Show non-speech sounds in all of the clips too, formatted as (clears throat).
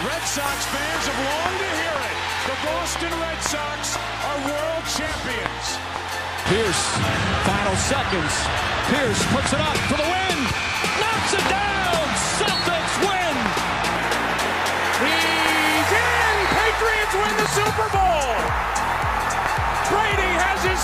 Red Sox fans have longed to hear it. The Boston Red Sox are world champions. Pierce, final seconds. Pierce puts it up for the win. Knocks it down. Celtics win. He's in. Patriots win the Super Bowl. Brady has his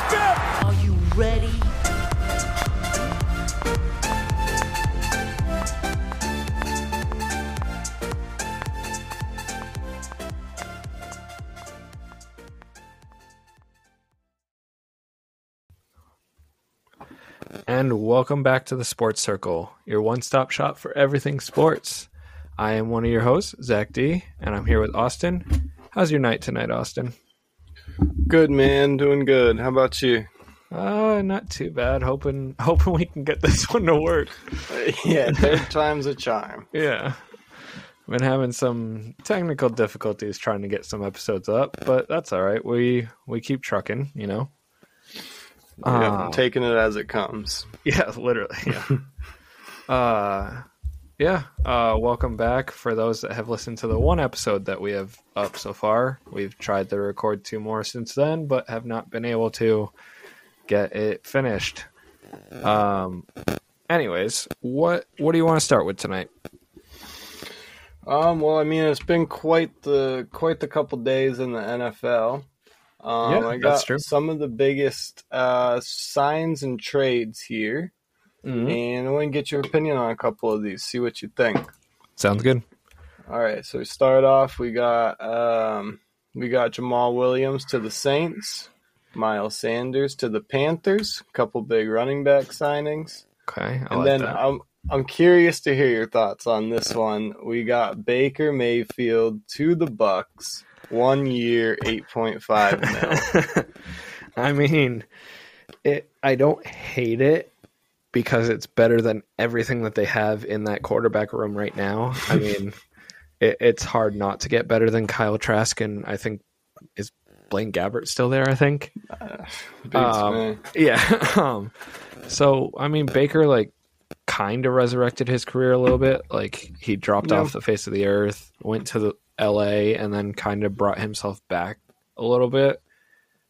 And welcome back to the Sports Circle, your one stop shop for everything sports. I am one of your hosts, Zach D, and I'm here with Austin. How's your night tonight, Austin? Good man, doing good. How about you? Uh, not too bad. Hoping (laughs) hoping we can get this one to work. (laughs) yeah, third time's a charm. Yeah. Been having some technical difficulties trying to get some episodes up, but that's all right. We we keep trucking, you know. Yeah, Uh, taking it as it comes. (laughs) Yeah, literally. Yeah. (laughs) uh yeah. Uh welcome back for those that have listened to the one episode that we have up so far. We've tried to record two more since then, but have not been able to get it finished. Um anyways, what what do you want to start with tonight? Um, well, I mean, it's been quite the quite the couple days in the NFL. Um, Yeah, I got that's true. some of the biggest uh, signs and trades here, Mm-hmm. and I want to get your opinion on a couple of these. See what you think. Sounds good. All right, so we start off. We got um, we got Jamaal Williams to the Saints, Miles Sanders to the Panthers. Couple big running back signings. Okay. I and like then that. I'm I'm curious to hear your thoughts on this one. We got Baker Mayfield to the Bucks, one year, eight point five mil. (laughs) I mean, it. I don't hate it because it's better than everything that they have in that quarterback room right now. I (laughs) mean, it, it's hard not to get better than Kyle Trask, and I think is Blaine Gabbert still there. I think. Beats Um. Yeah. (laughs) um, so I mean, Baker like kind of resurrected his career a little bit. Like he dropped Yeah. off the face of the earth, went to the L.A., and then kind of brought himself back a little bit.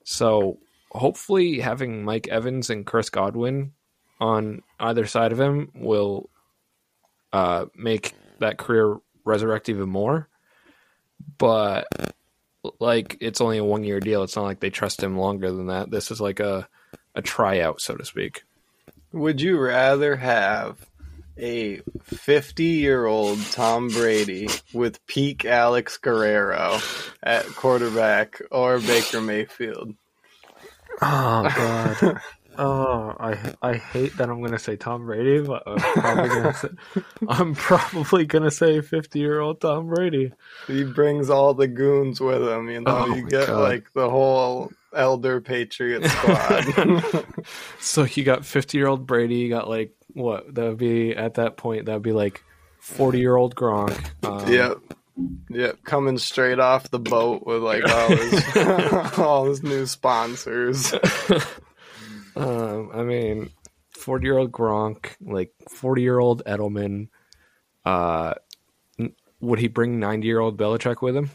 So hopefully, having Mike Evans and Chris Godwin on either side of him will uh, make that career resurrect even more. But like, it's only a one year deal. It's not like they trust him longer than that. This is like a a tryout, so to speak. Would you rather have a fifty-year-old Tom Brady with peak Alex Guerrero at quarterback or Baker Mayfield? Oh (laughs) god. Oh, I I hate that I'm gonna say Tom Brady, but I'm probably gonna say I'm probably gonna say 50 year old Tom Brady. He brings all the goons with him. You know, Oh you get God. like the whole elder Patriot (laughs) squad. So you got 50 year old Brady. You got like what? That would be at that point. That would be like 40 year old Gronk. Um, Yep. Yep. Coming straight off the boat with like all his (laughs) all his new sponsors. (laughs) Um, I mean, 40 year old Gronk, like 40 year old Edelman. Uh, n- would he bring 90 year old Belichick with him?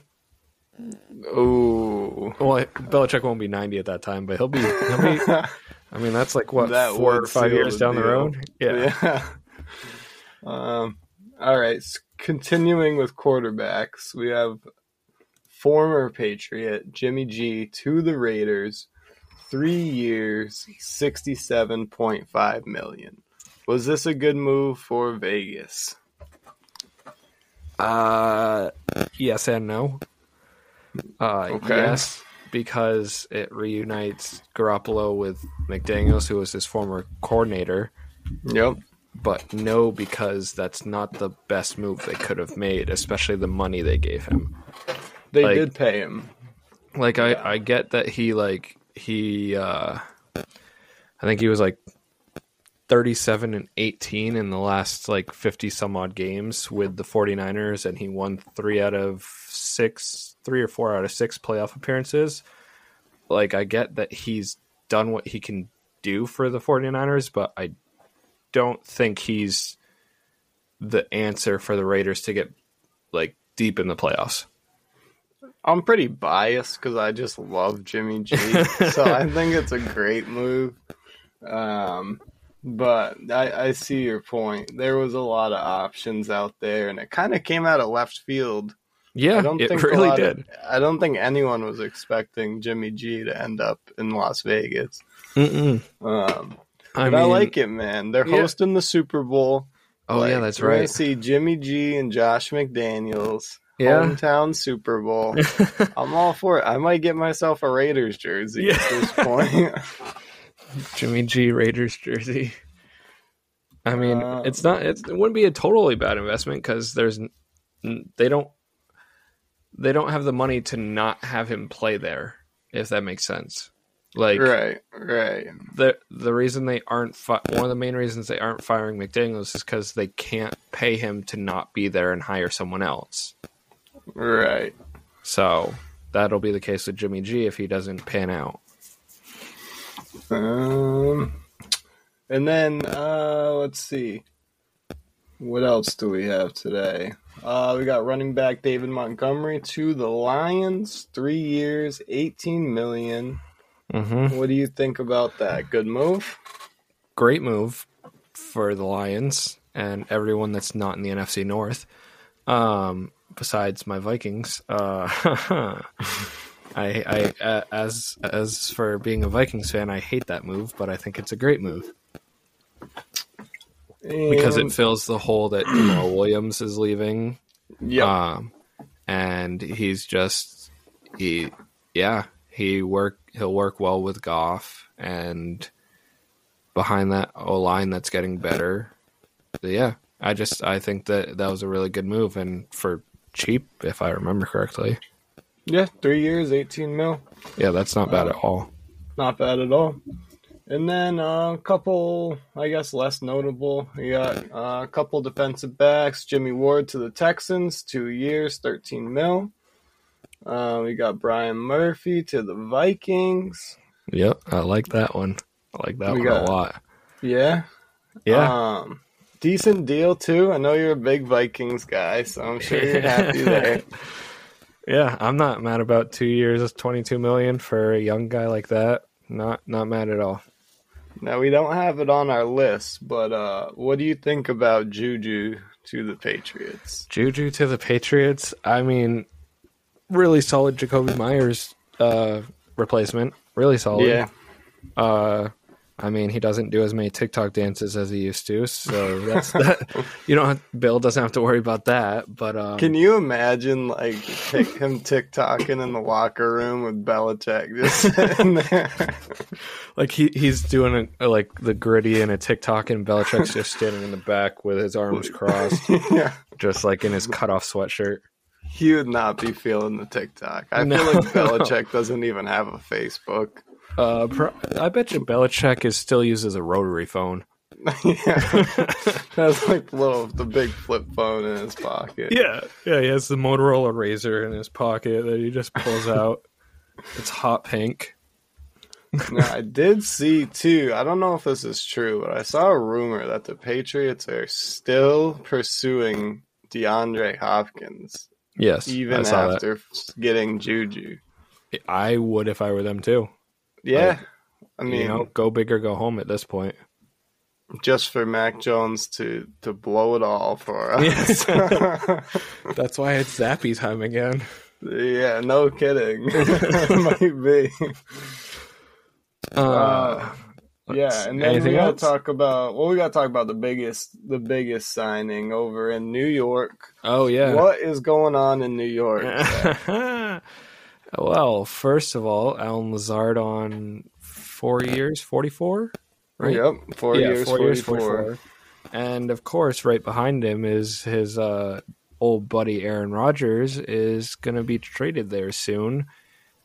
Ooh. Well, Belichick won't be 90 at that time, but he'll be. He'll be (laughs) I mean, that's like what That four or five years down the road. (laughs) Yeah. Yeah. (laughs) Um all right, s- continuing with quarterbacks, we have former Patriot Jimmy G to the Raiders, 3 years, 67.5 million. Was this a good move for Vegas? Uh, yes and no. Uh, Okay. yes, because it reunites Garoppolo with McDaniels, who was his former coordinator. Yep. But no, because that's not the best move they could have made, especially the money they gave him. They Like- did pay him. Like I, I get that he like he uh I think he was like 37 and 18 in the last like 50 some odd games with the 49ers and he won 3 out of 6 3 or 4 out of 6 playoff appearances. Like I get that he's done what he can do for the 49ers, but I don't think he's the answer for the Raiders to get like deep in the playoffs. I'm pretty biased because I just love Jimmy G, (laughs) so I think it's a great move. Um, but I, I see your point. There was a lot of options out there, and it kind of came out of left field. Yeah, I don't it think really did. of- I don't think anyone was expecting Jimmy G to end up in Las Vegas. Mm-mm. Um, I but I like it, man. They're yeah. hosting the Super Bowl. oh Like, yeah, that's right. see Jimmy G and Josh McDaniels. Yeah. Hometown Super Bowl. (laughs) I'm all for it. I might get myself a Raiders jersey Yeah. at this point. (laughs) Jimmy G Raiders jersey. I mean, Uh, it's not. It's, it wouldn't be a totally bad investment because there's they don't they don't have the money to not have him play there. If that makes sense, like right, right. the the reason they aren't fi- one of the main reasons they aren't firing McDaniels is because they can't pay him to not be there and hire someone else. Right. So that'll be the case with Jimmy G if he doesn't pan out. Um, and then uh, let's see. What else do we have today? Uh, we got running back David Montgomery to the Lions, three years, eighteen million. Mm-hmm. What do you think about that? Good move. great move for the Lions and everyone that's not in the NFC North. Um, besides my Vikings, uh, (laughs) I, I, uh, as as for being a Vikings fan, I hate that move, but I think it's a great move because it fills the hole that Jamaal (clears throat) Williams is leaving. Yeah, Um, and he's just he, yeah, he work he'll work well with Goff and behind that O line that's getting better. Yeah, I just I think that that was a really good move and for cheap, if I remember correctly. yeah, three years, eighteen mil. Yeah, that's not bad at all. Not bad at all. And then uh, a couple, I guess, less notable. We got uh, a couple defensive backs. Jimmy Ward to the Texans, two years, 13 mil. Uh, we got Byron Murphy to the Vikings. Yep, I like that one. I like that We one got- a lot. Yeah. Yeah, Um, decent deal, too. I know you're a big Vikings guy, so I'm sure you're happy (laughs) there. yeah, I'm not mad about two years, twenty two million for a young guy like that. Not not mad at all. Now, we don't have it on our list, but uh, what do you think about Juju to the Patriots? Juju to the Patriots. I mean, really solid Jakobi Meyers uh, replacement. Really solid. Yeah. Uh, I mean, he doesn't do as many TikTok dances as he used to, so that's that. (laughs) You don't. Have, Bill doesn't have to worry about that. But um, Can you imagine like tick, him TikToking in the locker room with Belichick just (laughs) sitting there? (laughs) like he he's doing a, like the gritty in a TikTok, and Belichick's just standing in the back with his arms crossed, yeah, just like in his cutoff sweatshirt. he would not be feeling the TikTok. I No. feel like Belichick doesn't even have a Facebook. Uh, pro- I bet you Belichick is still uses a rotary phone. (laughs) yeah, (laughs) that's like the little the big flip phone in his pocket. Yeah, yeah, he has the Motorola Razr in his pocket that he just pulls (laughs) out. It's hot pink. Now, I did see too. I don't know if this is true, but I saw a rumor that the Patriots are still pursuing DeAndre Hopkins Yes, I even saw after getting Juju. I would if I were them too. Yeah. I mean, you know, go big or go home at this point. just for Mac Jones to to blow it all for us. (laughs) That's why it's Zappe time again. yeah, no kidding. (laughs) (laughs) Might be. Uh, Yeah, and then we gotta else? talk about well, we gotta talk about the biggest the biggest signing over in New York. oh yeah. What is going on in New York? Well, first of all, Allen Lazard on four years, forty-four. Right? Yep, four yeah, years, four 44. years, forty-four. And of course, right behind him is his uh, old buddy Aaron Rodgers is going to be traded there soon,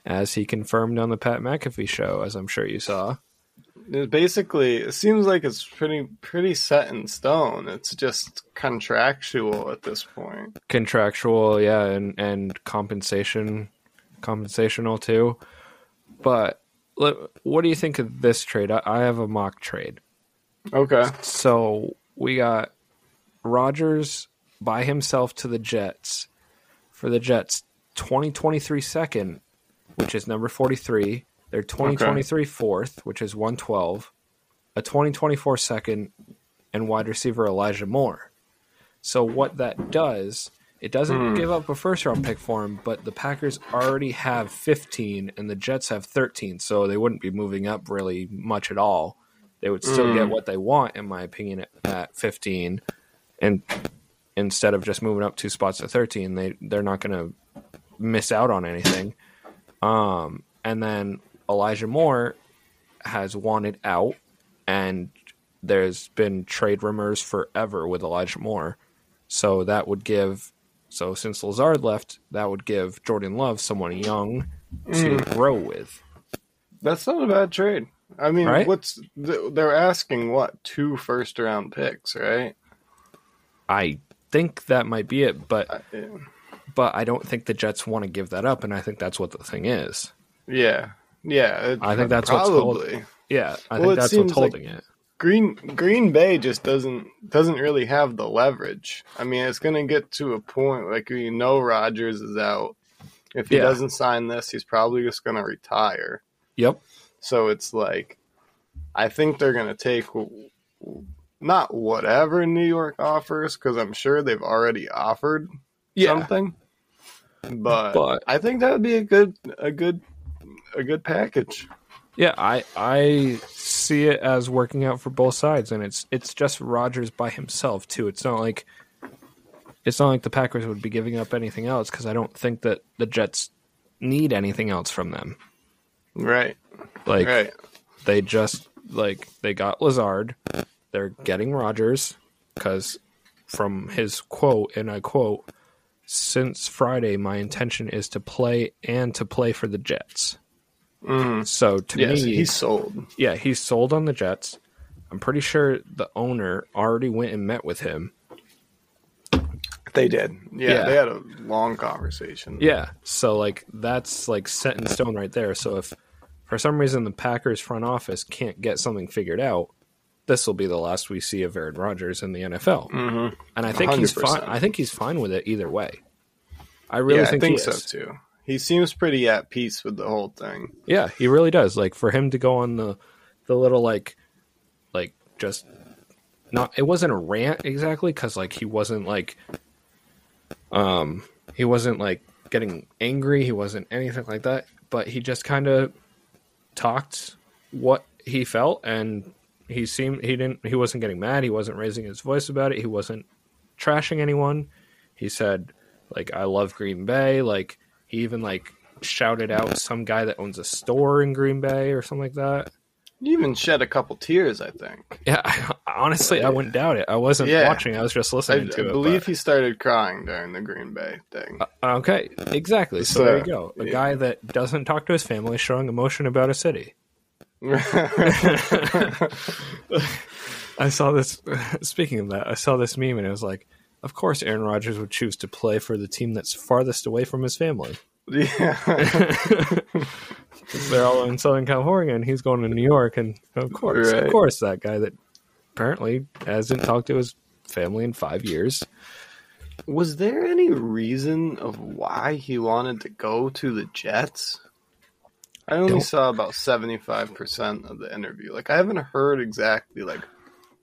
as he confirmed on the Pat McAfee show, as I'm sure you saw. It basically, it seems like it's pretty pretty set in stone. It's just contractual at this point. Contractual, yeah, and and compensation, compensational too. But what do you think of this trade? I, I have a mock trade. Okay. So we got Rodgers by himself to the Jets for the Jets, 2023 second, which is number 43. Their 2023 fourth, which is 112. A 2024 second, and wide receiver Elijah Moore. So what that does, it doesn't give up a first round pick for him, but the Packers already have 15 and the Jets have 13, so they wouldn't be moving up really much at all. They would still get what they want, in my opinion, at, at 15, and instead of just moving up two spots to 13, they they're not going to miss out on anything. Um, and then Elijah Moore has wanted out, and there's been trade rumors forever with Elijah Moore. So that would give, so since Lazard left, that would give Jordan Love someone young to mm. grow with. That's not a bad trade. I mean, Right? what's th- they're asking? What two first round picks, right? I think that might be it, but I- but I don't think the Jets want to give that up, and I think that's what the thing is. Yeah, yeah. it- I think that's what's hold- probably Yeah, I Well, think that's what's like- holding it. Green Green Bay just doesn't doesn't really have the leverage. I mean, it's going to get to a point like you know Rodgers is out. If he Yeah. doesn't sign this, he's probably just going to retire. Yep. So it's like, I think they're going to take not whatever New York offers because I'm sure they've already offered Yeah. something. But, But- I think that would be a good a good a good package. Yeah, I I see it as working out for both sides, and it's it's just Rodgers by himself too. It's not like it's not like the Packers would be giving up anything else because I don't think that the Jets need anything else from them. Right. Like right. they just like they got Lazard, they're getting Rodgers because from his quote, and I quote, "Since Friday, my intention is to play and to play for the Jets." So to Yes, me, he's sold. yeah, he's sold on the Jets. I'm pretty sure the owner already went and met with him. They did. Yeah, Yeah. they had a long conversation. Yeah, so like that's like set in stone right there. So if for some reason the Packers front office can't get something figured out, this will be the last we see of Aaron Rodgers in the NFL. Mm-hmm. And I think he's fine. I think he's fine with it either way. I really yeah, think, I think so is. too. He seems pretty at peace with the whole thing. Yeah, he really does. Like for him to go on the the little like like just not it wasn't a rant exactly cuz like he wasn't like um he wasn't like getting angry, he wasn't anything like that, but he just kind of talked what he felt and he seemed he didn't he wasn't getting mad, he wasn't raising his voice about it, he wasn't trashing anyone. He said like I love Green Bay, like he even like shouted out some guy that owns a store in Green Bay or something like that. He even shed a couple tears, I think. Yeah, I, honestly, I wouldn't doubt it. I wasn't Yeah. watching; I was just listening I to it. I believe but- he started crying during the Green Bay thing. Uh, okay, exactly. So, So, there you go. A yeah. guy that doesn't talk to his family, showing emotion about a city. (laughs) (laughs) I saw this. (laughs) Speaking of that, I saw this meme, and it was like, "Of course, Aaron Rodgers would choose to play for the team that's farthest away from his family. yeah. (laughs) (laughs) They're all in Southern California, and he's going to New York, and of course, Right. of course, that guy that apparently hasn't talked to his family in five years. Was there any reason of why he wanted to go to the Jets? I only Don't- saw about 75% of the interview. Like I haven't heard exactly like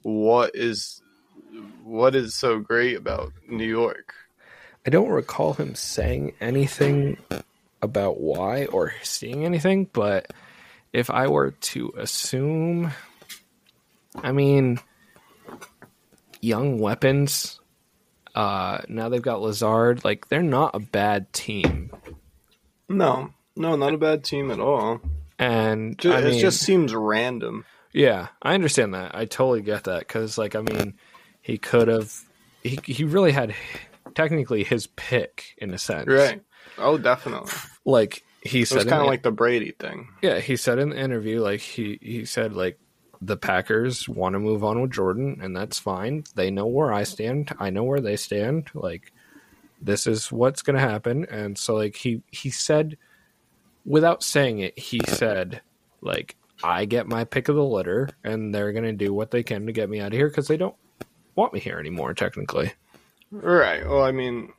what is what is so great about New York. I don't recall him saying anything about why or seeing anything, but if I were to assume, I mean, young weapons. Uh, now they've got Lazard. Like they're not a bad team, No. No, not a bad team at all. and Ju- I it just seems random. Yeah, I understand that. I totally get that because, like, I mean, he could have. He he really had technically his pick in a sense, Right. Oh, definitely. Like he It said, in kind of like the Brady thing. yeah, he said in the interview, like he he said, like the Packers want to move on with Jordan, and that's fine. They know where I stand. I know where they stand. Like this is what's going to happen, and so like he he said, without saying it, he said like I get my pick of the litter, and they're going to do what they can to get me out of here because they don't want me here anymore. Technically, Right. Well, I mean,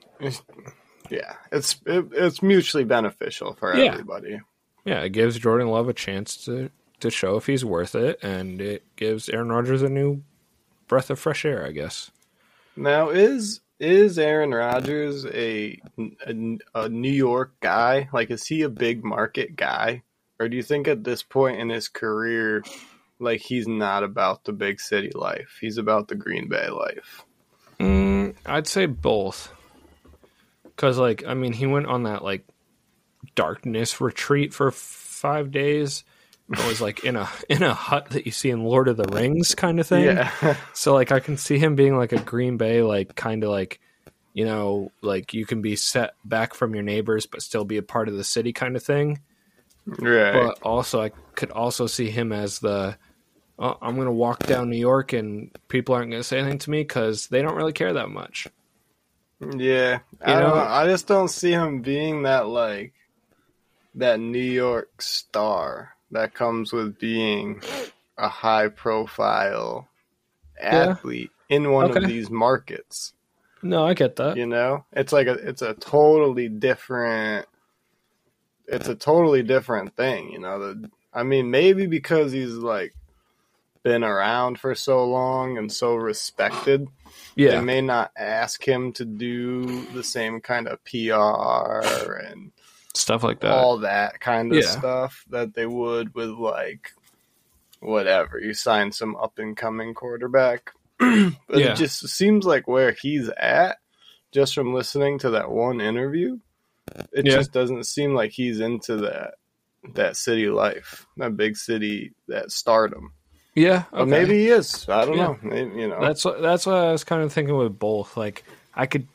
Yeah, it's it, it's mutually beneficial for Yeah. everybody. Yeah, it gives Jordan Love a chance to to show if he's worth it, and it gives Aaron Rodgers a new breath of fresh air, I guess. Now, is is Aaron Rodgers a, a a New York guy? Like, is he a big market guy, or do you think at this point in his career, like he's not about the big city life? He's about the Green Bay life. Mm, I'd say both. Cause like I mean, he went on that like darkness retreat for five days. It was like in a (laughs) in a hut that you see in Lord of the Rings kind of thing. Yeah, (laughs) So like I can see him being like a Green Bay, like kind of like, you know, like you can be set back from your neighbors but still be a part of the city kind of thing. right. But also I could also see him as the oh, I'm going to walk down New York and people aren't going to say anything to me because they don't really care that much. Yeah, I You don't know- know. I just don't see him being that like that New York star that comes with being a high profile athlete in one Okay. of these markets. No, I get that. You know, it's like a it's a totally different. It's a totally different thing, you know. The, I mean, maybe because he's like been around for so long and so respected, yeah. they may not ask him to do the same kind of PR and Stuff like that. all that kind of Yeah. stuff that they would with like whatever you sign some up and coming quarterback. (clears throat) but Yeah. it just seems like where he's at, just from listening to that one interview, it Yeah. just doesn't seem like he's into that that city life, that big city, that stardom. Yeah. Okay. maybe he is. I don't Yeah. know. Maybe, you know. That's what that's what I was kind of thinking with both. Like I could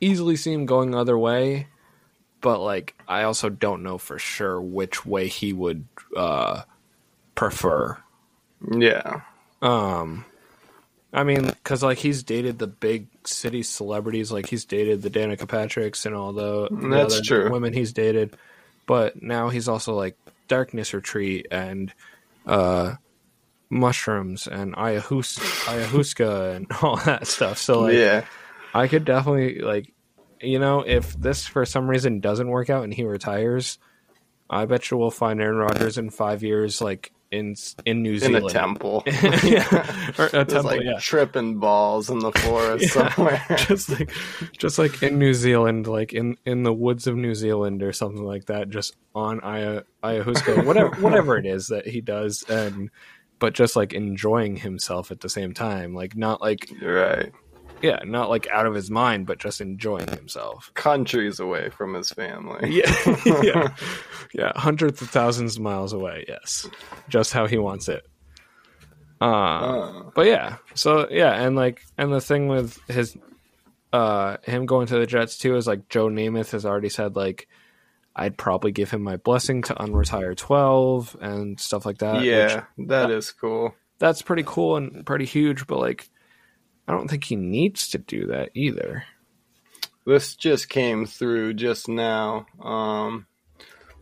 easily see him going other way, but like I also don't know for sure which way he would uh prefer. yeah. Um I mean, because like he's dated the big city celebrities, like he's dated the Danica Patricks and all the, the That's other true. women he's dated, but now he's also like Darkness Retreat and uh mushrooms and ayahuasca, ayahuasca and (laughs) all that stuff. So like, yeah. I could definitely like, you know, if this for some reason doesn't work out and he retires, I bet you we'll find Aaron Rodgers in five years, like in in New Zealand, In a temple. (laughs) (laughs) yeah, or a Just temple, like yeah. tripping balls in the forest Yeah. somewhere. just like just like in New Zealand, like in in the woods of New Zealand or something like that, just on Aya, ayahuasca, whatever whatever it is that he does, and but just like enjoying himself at the same time, like not like right. yeah, not like out of his mind, but just enjoying himself. Countries away from his family. Yeah, (laughs) (laughs) yeah, yeah, hundreds of thousands of miles away. Yes, just how he wants it. Uh, Uh, but yeah, so yeah, and like, and the thing with his, uh, him going to the Jets too is like Joe Namath has already said like, I'd probably give him my blessing to unretire twelve and stuff like that. which- yeah, that is cool. that's pretty cool and pretty huge, but like, I don't think he needs to do that either. This just came through just now. Um,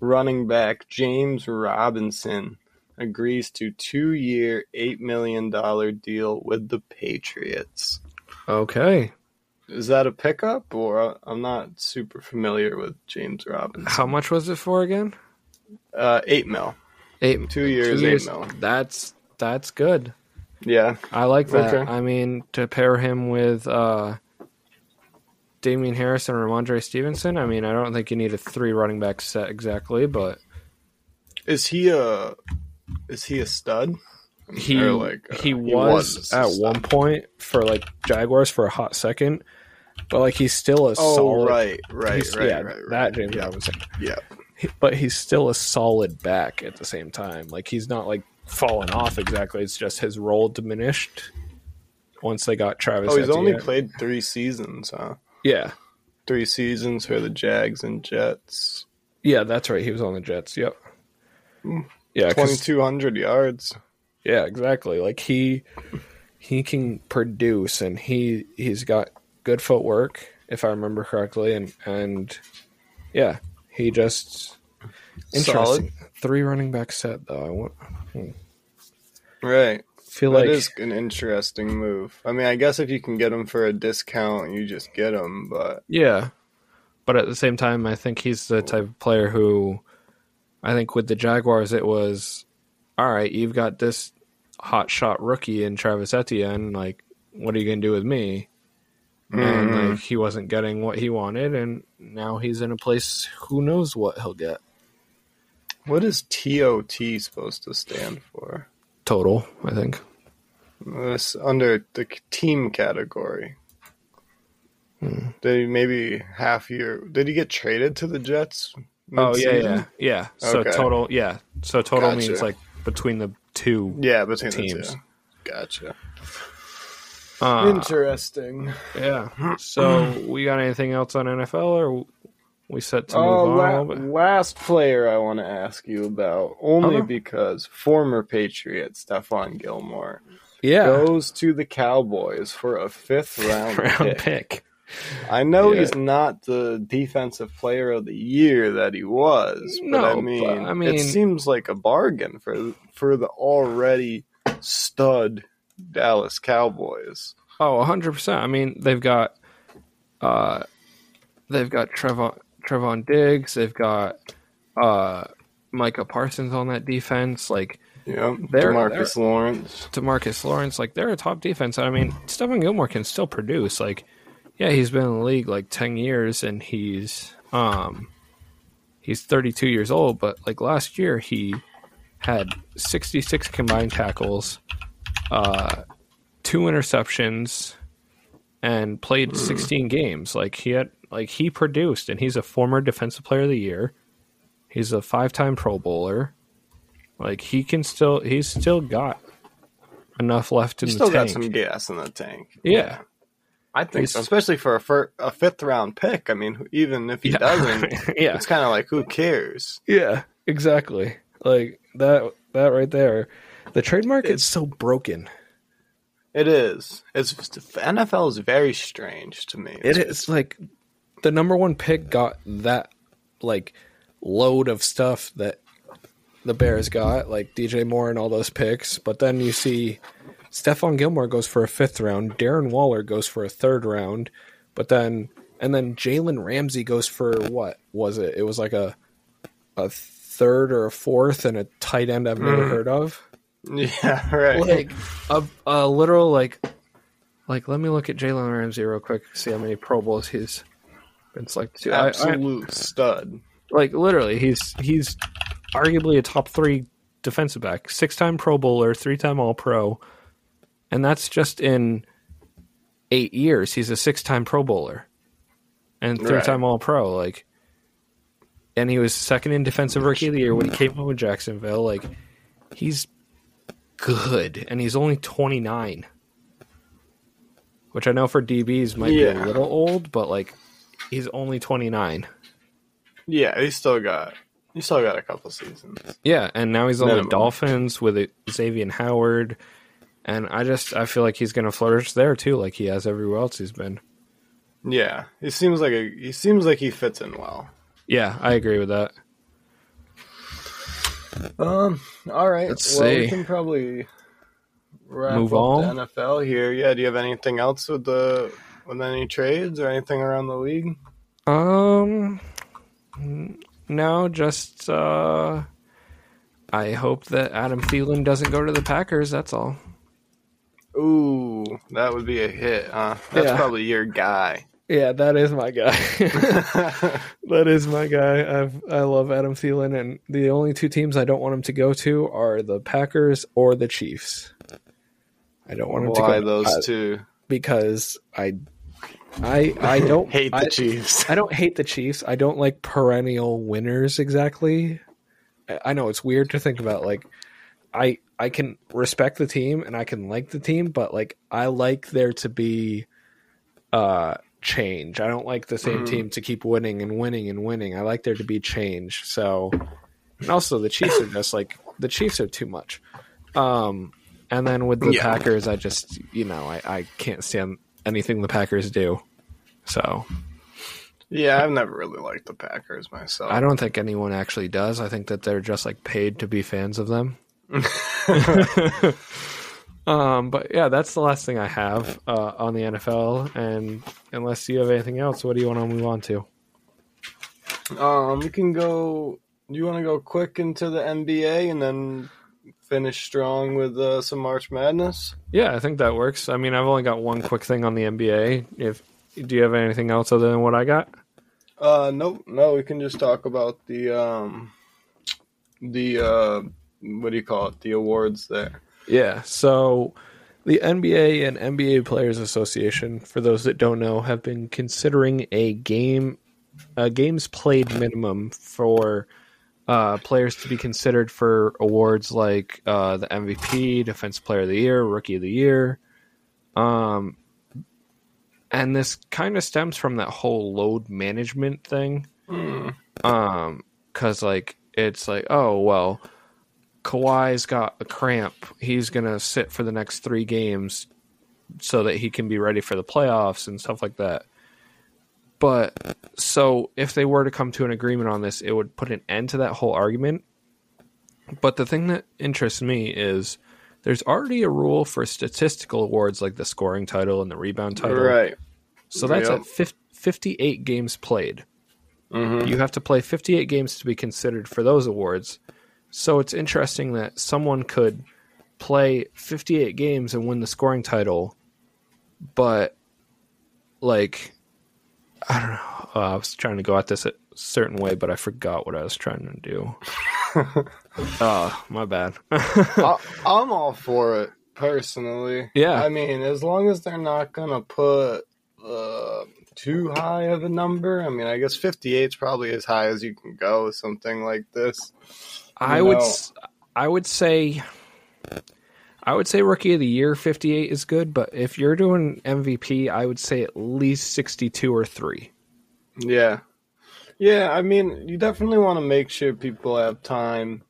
running back James Robinson agrees to two-year, eight million dollar deal with the Patriots. Okay, Is that a pickup, or I'm not super familiar with James Robinson? how much was it for again? Uh, eight mil, Eight, two years, two years. eight mil. That's that's good. Yeah, I like that. Okay. I mean, to pair him with uh, Damien Harris and Rhamondre Stevenson, I mean, I don't think you need a three running back set exactly, but is he a is he a stud? he like, uh, he was a at one point for like Jaguars for a hot second, but like he's still a Oh solid. right, right, he's- right, yeah, right, right. that James yeah. Robinson. Yeah, He- But he's still a solid back at the same time. Like he's not like falling off exactly. It's just his role diminished once they got Travis. Oh, he's only played three seasons, huh? yeah. Three seasons for the Jags and Jets. Yeah, that's right. He was on the Jets. Yep. Hmm. Yeah, Twenty two hundred yards. yeah, exactly. Like he he can produce, and he he's got good footwork, if I remember correctly, and and yeah, he just interesting. Three running back set though. I want, hmm. Right. feel That like is an interesting move. I mean, I guess if you can get them for a discount, you just get them. But yeah, but at the same time, I think he's the type of player who, I think with the Jaguars, it was, all right, you've got this hot shot rookie in Travis Etienne. Like, what are you going to do with me? And like, he wasn't getting what he wanted, and now he's in a place who knows what he'll get. What is TOT supposed to stand for? Total, I think. This under the team category. Hmm. Did he maybe half year? Did he get traded to the Jets? Oh yeah, mid-season? yeah, yeah. So Okay. total, yeah. So total Gotcha. means like between the two. yeah, between Teams. the two. Gotcha. Uh, Interesting. yeah. So (clears throat) we got anything else on NFL, or we set to move Uh, on la- a little bit? last player I want to ask you about, only Okay. because former Patriot Stephon Gilmore Yeah, goes to the Cowboys for a fifth (laughs) round, round pick. pick. I know Yeah. he's not the defensive player of the year that he was, but No, I but, mean, I mean- it seems like a bargain for for the already stud Dallas Cowboys. Oh, 100%. I mean, they've got, uh, they've got Trevon Trevon Diggs. They've got, uh, Micah Parsons on that defense. Like Yep, They're- Demarcus Lawrence. Demarcus Lawrence. Like they're a top defense. I mean, Stephon Gilmore can still produce. Like, yeah, he's been in the league like ten years, and he's um, he's thirty two years old. But like last year, he had sixty six combined tackles, uh, two interceptions, and played sixteen games. Like he had, like he produced, and he's a former Defensive Player of the Year. He's a five time Pro Bowler. Like he can still, he's still got enough left in He's the still got tank. some gas in the tank. Yeah. I think He's- so, especially for a, fir- a fifth round pick. I mean, even if he Yeah. doesn't, (laughs) yeah, it's kind of like who cares? yeah, exactly. Like that, that right there. The trade market is so broken. It is. It's NFL is very strange to me. It is like the number one pick got that like load of stuff that the Bears got, like DJ Moore and all those picks. But then you see Stephon Gilmore goes for a fifth round, Darren Waller goes for a third round, but then and then Jalen Ramsey goes for what was it? It was like a a third or a fourth and a tight end I've never mm. heard of. (laughs) Yeah, right. Like a, a literal like like let me look at Jalen Ramsey real quick, see how many Pro Bowls he's been selected to. I- I- Absolute stud. like literally he's he's arguably a top three defensive back six time pro bowler three time all pro and that's just in eight years he's a six time pro bowler and three time all pro like and he was second in defensive rookie of the year when he came home with jacksonville like he's good and he's only 29 which i know for dbs might be a little old but like he's only 29 Yeah, he's still got he still got a couple seasons. Yeah, and now he's on the Dolphins with Xavier Howard, and I just I feel like he's going to flourish there too, like he has everywhere else he's been. Yeah, he seems like a he seems like he fits in well. Yeah, I agree with that. Um. All right. Let's well, see. we can probably wrap Move up on? the NFL here. Yeah. Do you have anything else with the with any trades or anything around the league? Um, no, just uh, I hope that Adam Thielen doesn't go to the Packers. That's all. Ooh, that would be a hit. Huh? That's Yeah. probably your guy. Yeah, that is my guy. (laughs) that is my guy. I've I love Adam Thielen, and the only two teams I don't want him to go to are the Packers or the Chiefs. I don't want him to Why go those two? because I, I, I (laughs) don't Hate the I, Chiefs. I don't hate the Chiefs. I don't like perennial winners exactly. I- I know it's weird to think about. Like, I I can respect the team and I can like the team, but like I like there to be uh change. I don't like the same team to keep winning and winning and winning. I like there to be change. So, and also the Chiefs are just like the Chiefs are too much. Um, and then with the Yeah. Packers, I just you know I I can't stand anything the Packers do. So Yeah, I've never really liked the Packers myself. I don't think anyone actually does. I think that they're just like paid to be fans of them. (laughs) (laughs) um, but yeah, that's the last thing I have uh, on the NFL. And unless you have anything else, what do you want to move on to? Um, we can go. You want to go quick into the NBA and then finish strong with uh, some March Madness? Yeah, I think that works. I mean, I've only got one quick thing on the NBA. If do you have anything else other than what I got? Uh, no, no. We can just talk about the um, the uh, what do you call it? The awards there. Yeah. So the NBA and NBA Players Association, for those that don't know, have been considering a game a games played minimum for uh, players to be considered for awards like uh, the MVP, Defense Player of the Year, Rookie of the Year. Um, and this kind of stems from that whole load management thing. Um, because like it's like, oh well, Kawhi's got a cramp. He's gonna sit for the next three games so that he can be ready for the playoffs and stuff like that. But so if they were to come to an agreement on this, it would put an end to that whole argument. But the thing that interests me is there's already a rule for statistical awards like the scoring title and the rebound title. Right. So that's Yep. at fif- 58 games played. Mhm. You have to play 58 games to be considered for those awards. So it's interesting that someone could play 58 games and win the scoring title, but like I don't know. Uh, I was trying to go at this a certain way, but I forgot what I was trying to do. (laughs) oh, my bad. (laughs) I, I'm all for it personally. Yeah. I mean, as long as they're not gonna put uh, too high of a number. I mean, I guess 58 is probably as high as you can go something like this. I would know- I would say I would say rookie of the year 58 is good, but if you're doing MVP, I would say at least 62 or 3. Yeah. Yeah, I mean, you definitely want to make sure people have time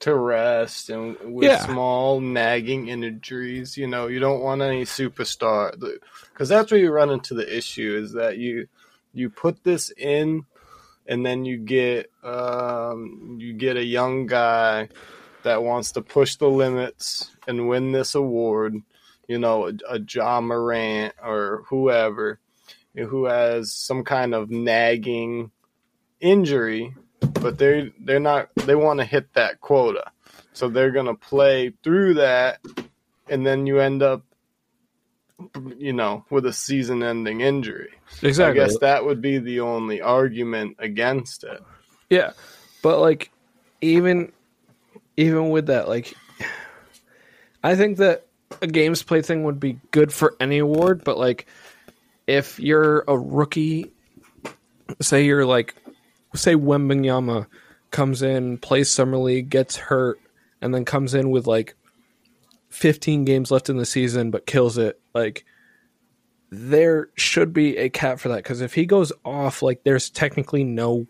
to rest and with Yeah. small nagging injuries, you know, you don't want any superstar cuz that's where you run into the issue is that you you put this in and then you get um you get a young guy that wants to push the limits and win this award, you know, a, a John Morant or whoever who has some kind of nagging injury, but they're they're not they want to hit that quota. So they're gonna play through that and then you end up you know, with a season ending injury. Exactly. I guess that would be the only argument against it. Yeah. But like even even with that like I think that a games play thing would be good for any award, but like if you're a rookie say you're like say Wembanyama comes in, plays summer league, gets hurt and then comes in with like 15 games left in the season but kills it like there should be a cap for that because if he goes off like there's technically no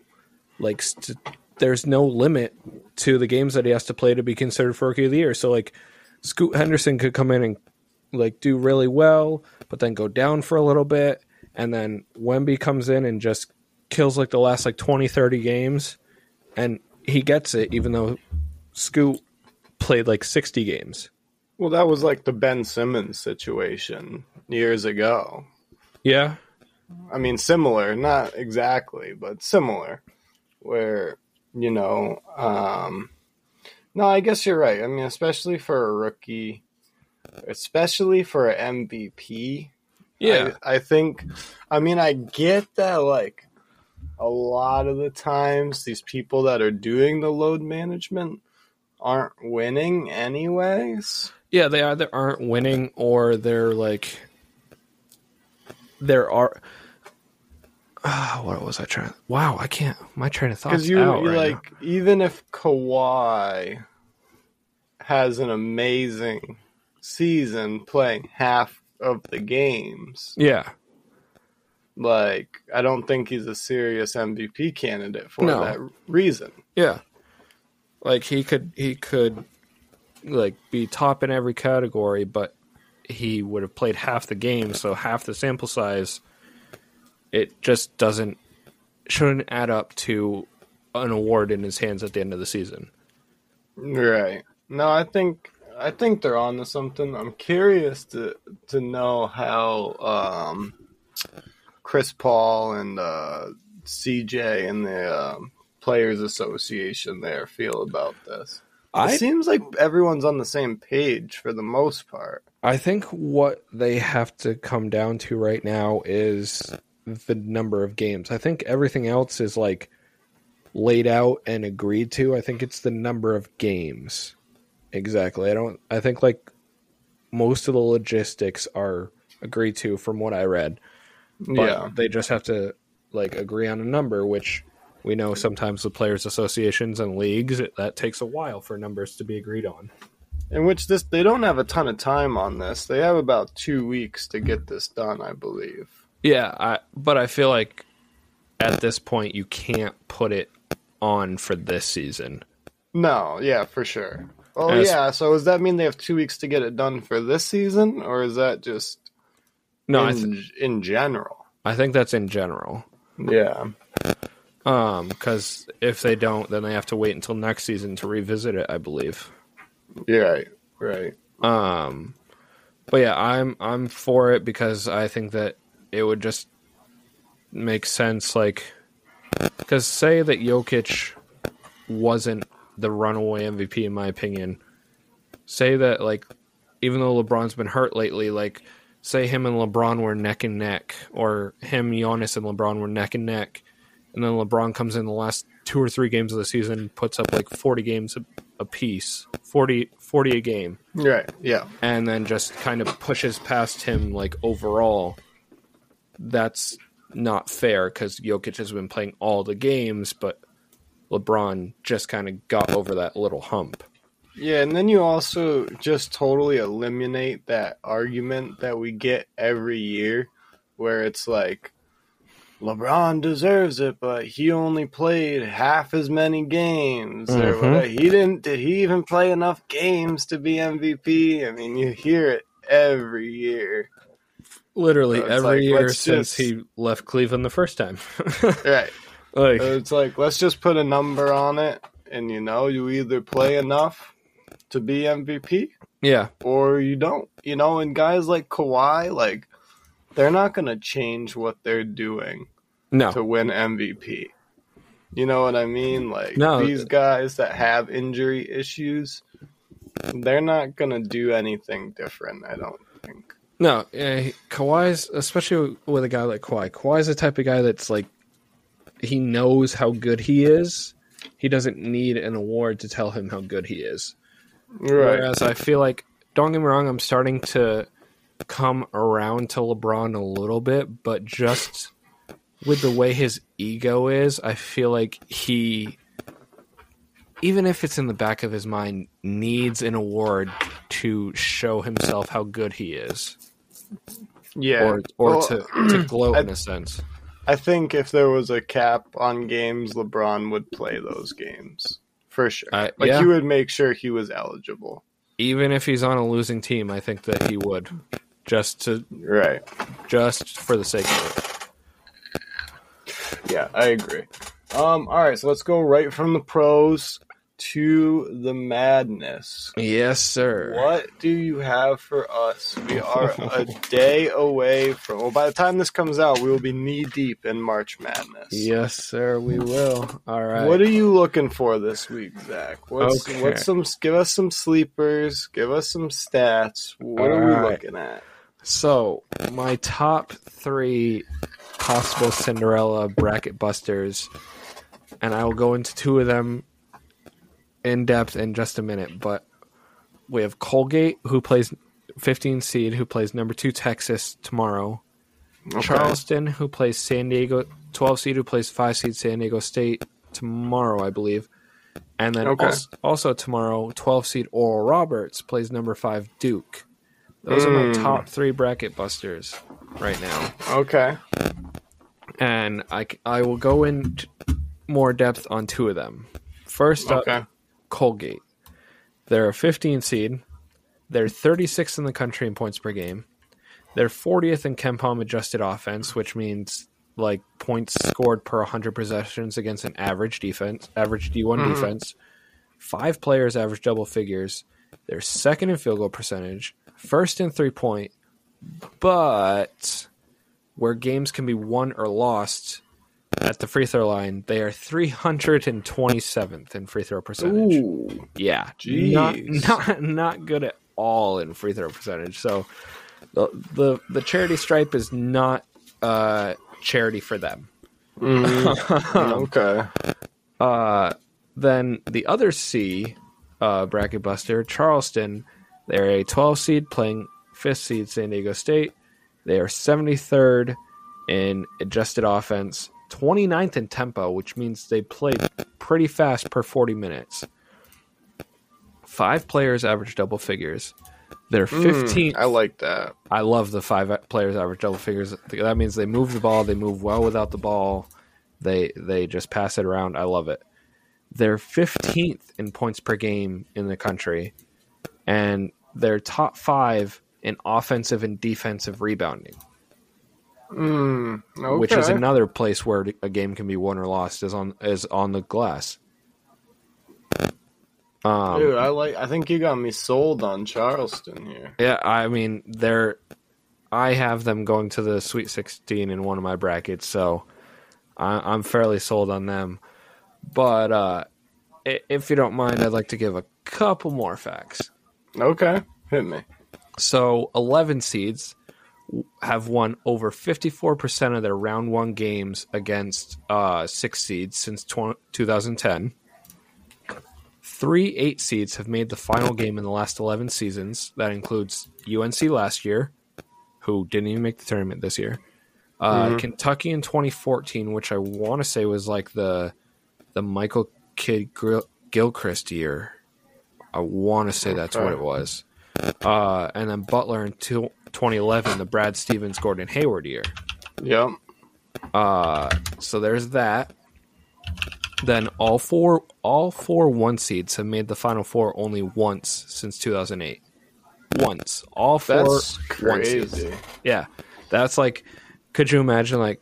like st- there's no limit to the games that he has to play to be considered for rookie of the year. So like Scoot Henderson could come in and like do really well, but then go down for a little bit, and then Wemby comes in and just kills like the last like 20, 30 games, and he gets it even though Scoot played like sixty games. Well, that was like the Ben Simmons situation years ago. Yeah, I mean, similar, not exactly, but similar, where, you know, um, no, I guess you're right. I mean, especially for a rookie, especially for an MVP. yeah, I, I think, I mean, I get that, like, a lot of the times these people that are doing the load management aren't winning anyways. Yeah. They either aren't winning or they're like there are. Ah, what was I trying? Wow, I can't. My train of thoughts Because you, out you right now. like, even if Kawhi has an amazing season playing half of the games, Yeah, like, I don't think he's a serious MVP candidate for No. that reason. yeah. Like he could, he could, like be top in every category, but he would have played half the game, so half the sample size. It just doesn't shouldn't add up to an award in his hands at the end of the season. Right. No, I think I think they're on to something. I'm curious to to know how um, Chris Paul and uh, CJ and the um, Players Association there feel about this? I it seems like everyone's on the same page for the most part. I think what they have to come down to right now is the number of games. I think everything else is like laid out and agreed to. I think it's the number of games. Exactly. I don't I think like most of the logistics are agreed to from what I read. But yeah. they just have to like agree on a number which we know sometimes with players associations and leagues it, that takes a while for numbers to be agreed on. In which this they don't have a ton of time on this. They have about two weeks to get this done, I believe. Yeah, I, but I feel like at this point you can't put it on for this season. No, yeah, for sure. Oh As- yeah, so does that mean they have two weeks to get it done for this season, or is that just No, I, in, th- in general? I think that's in general. Yeah, Um, because if they don't, then they have to wait until next season to revisit it. I believe. you're right, right. Um, but yeah, I'm I'm for it because I think that it would just make sense. Like, because say that Jokic wasn't the runaway MVP in my opinion. Say that like, even though LeBron's been hurt lately, like, say him and LeBron were neck and neck, or him, Giannis, and LeBron were neck and neck, and then LeBron comes in the last two or three games of the season, puts up like forty games a, a piece, 40, 40 a game right. Yeah, and then just kind of pushes past him like overall that's not fair because Jokic has been playing all the games but LeBron just kind of got over that little hump yeah, and then you also just totally eliminate that argument that we get every year, where it's like. LeBron deserves it, but he only played half as many games. Or Mhm. whatever. He didn't. Did he even play enough games to be MVP? I mean, you hear it every year. literally So every like, year since just- he left Cleveland the first time (laughs) Right. like So it's like let's just put a number on it, and you know, you either play enough to be MVP yeah or you don't. You know, and guys like Kawhi, like they're not gonna change what they're doing no to win MVP. You know what I mean? Like No. these guys that have injury issues, they're not gonna do anything different. I don't think. no uh, Kawhi's especially with a guy like Kawhi Kawhi's the type of guy that's like he knows how good he is he doesn't need an award to tell him how good he is Right. Whereas I feel like, don't get me wrong, I'm starting to come around to LeBron a little bit, but just with the way his ego is, I feel like he, even if it's in the back of his mind, needs an award to show himself how good he is, Yeah. or or Well, to (clears throat) to gloat I- in a sense. I think if there was a cap on games, LeBron would play those games for sure. I- like yeah. he would make sure he was eligible. Even if he's on a losing team, I think that he would, just to Right. just for the sake of it. Yeah, I agree. Um. All right. So let's go right from the pros to the madness. Yes, sir. What do you have for us? We are a (laughs) day away from. Well, by the time this comes out, we will be knee deep in March Madness. Yes, sir. We will. All right. What are you looking for this week, Zach? What's Okay. what's some? Give us some sleepers. Give us some stats. What are we All right. looking at? So, my top three possible Cinderella bracket busters, and I will go into two of them in depth in just a minute. But we have Colgate, who plays 15 seed, who plays number two Texas tomorrow. Okay. Charleston, who plays San Diego, 12 seed, who plays 5 seed San Diego State tomorrow, I believe. And then Okay. also, also tomorrow, 12 seed Oral Roberts plays number 5 Duke. Those are my Mm. top three bracket busters right now. Okay. And I, I will go into more depth on two of them. First up, Okay. Colgate. They're a 15 seed. They're 36th in the country in points per game. They're 40th in KenPom adjusted offense, which means like points scored per 100 possessions against an average defense, average D1 Mhm. defense. Five players average double figures. They're second in field goal percentage, first in three point, but where games can be won or lost, at the free throw line, they are 327th in free throw percentage. Ooh. Yeah, not, not not good at all in free throw percentage. So the the, the charity stripe is not uh, charity for them. (laughs) okay. Uh, then the other C uh, bracket buster, Charleston, they're a 12 seed playing fifth seed San Diego State. They are 73rd in adjusted offense, 29th in tempo, which means they play pretty fast per 40 minutes. Five players average double figures. They're 15th. I like that. I love the five players average double figures. That means they move the ball, they move well without the ball. They they just pass it around. I love it. They're 15th in points per game in the country, and they're top five in offensive and defensive rebounding, Mm, okay. which is another place where a game can be won or lost is on is on the glass. Um, Dude, I like. I think you got me sold on Charleston here. Yeah, I mean they're I have them going to the Sweet 16 in one of my brackets, so I, I'm fairly sold on them. But uh, if you don't mind, I'd like to give a couple more facts. Okay, hit me. So 11 seeds have won over 54% of their round one games against uh, six seeds since tw- 2010. Three eight seeds have made the final game in the last 11 seasons. That includes UNC last year, who didn't even make the tournament this year. Uh, Kentucky in 2014, which I want to say was like the the Michael Kidd Gil- Gilchrist year. I want to say that's what it was. Uh, and then Butler in two, 2011, the Brad Stevens Gordon Hayward year. Yep. Uh, so there's that. Then all four all four one seeds have made the final four only once since 2008. Once, all four That's crazy. Yeah, that's like. Could you imagine like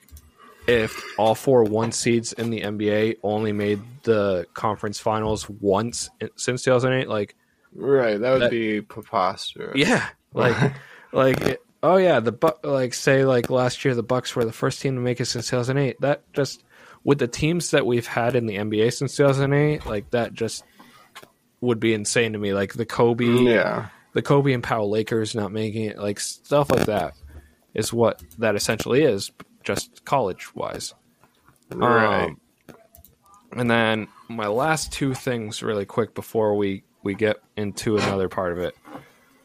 if all four one seeds in the NBA only made the conference finals once since 2008? Like, Right, that would That- be preposterous. yeah, like, (laughs) like, oh yeah, the Bu- like say like last year the Bucks were the first team to make it since 2008. That just with the teams that we've had in the NBA since 2008, like that just would be insane to me. Like the Kobe, mm, Yeah. the Kobe and Pau Lakers not making it, like stuff like that, is what that essentially is, just college wise. Right. Um, and then my last two things, really quick, before we we get into another part of it.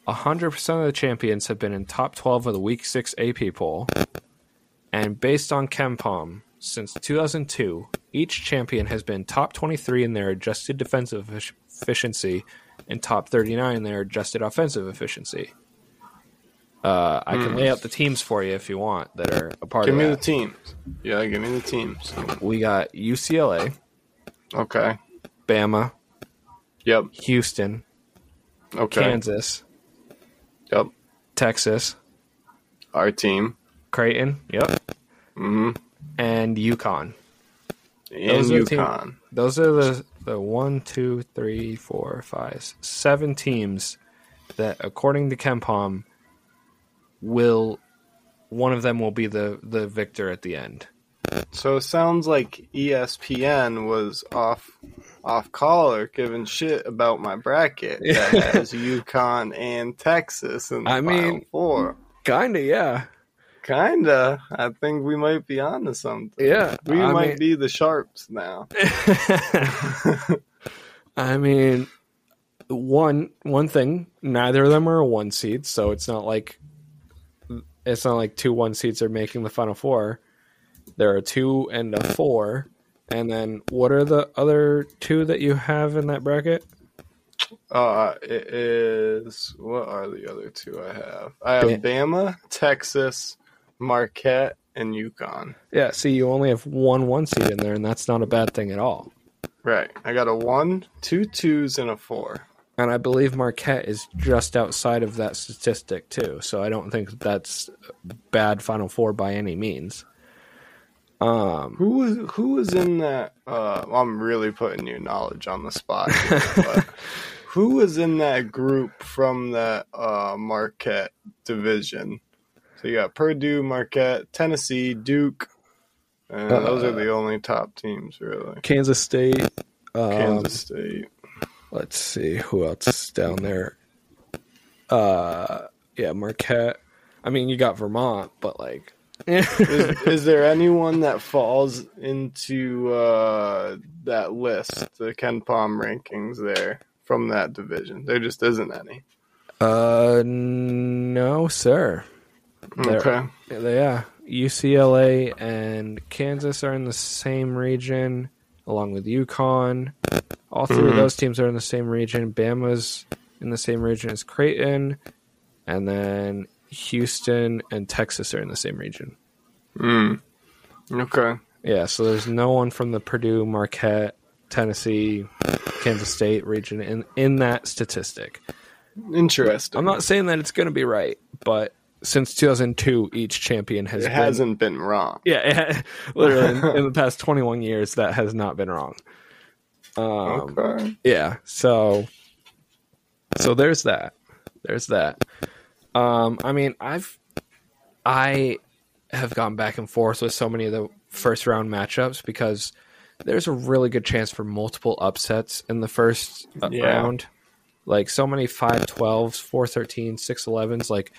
hundred percent of the champions have been in top twelve of the Week Six AP poll, and based on KenPom, since 2002, each champion has been top 23 in their adjusted defensive efficiency and top 39 in their adjusted offensive efficiency. Uh, I can lay out the teams for you if you want that are a part Give of Give me that. the teams. Yeah, give me the teams. we got UCLA, Okay. Bama, Yep. Houston, Okay. Kansas, Yep. Texas, Our team. Creighton, yep, hmm and UConn. And Those are the team- UConn. Those are the the one, two, three, four, five, seven teams that, according to KenPom, will one of them will be the the victor at the end. So it sounds like ESPN was off off collar giving shit about my bracket (laughs) that has UConn and Texas in the I Final mean- four. Kinda, yeah, Kinda. I think we might be onto something. yeah. We I might mean, be the sharps now. (laughs) (laughs) I mean, one one thing. Neither of them are a one seed, so it's not like it's not like two one seeds are making the final four. There are two and a four, and then what are the other two that you have in that bracket? Uh, it is. What are the other two I have? I have Ba- Bama, Texas, Marquette, and UConn. Yeah, see, you only have one one seed in there, and that's not a bad thing at all. Right. I got a one, two twos, and a four. And I believe Marquette is just outside of that statistic too, so I don't think that's bad Final Four by any means. Um, Who was who was in that? Uh, I'm really putting your knowledge on the spot. Here, but (laughs) who was in that group from that uh, Marquette division? So you got Purdue, Marquette, Tennessee, Duke, And those are the only top teams, really. Kansas State. Um, Kansas State. Let's see who else is down there. Uh, yeah, Marquette. I mean, you got Vermont, but like, is, is there anyone that falls into uh, that list, the KenPom rankings there from that division? There just isn't any. uh, no, sir. There- Okay. Yeah, UCLA and Kansas are in the same region, along with UConn. All 3 of those teams are in the same region. Bama's in the same region as Creighton, and then Houston and Texas are in the same region. Mm. Okay. Yeah, so there's no one from the Purdue, Marquette, Tennessee, Kansas State region in in that statistic. Interesting. I'm not saying that it's going to be right, but since 2002, each champion has it been, hasn't been wrong. Yeah, it (laughs) literally in, in the past 21 years, that has not been wrong. Um, Okay. Yeah, so so there's that. There's that. Um, I mean, I've I have gone back and forth with so many of the first round matchups because there's a really good chance for multiple upsets in the first uh, Yeah. round. Like so many 512s, 413, 611s like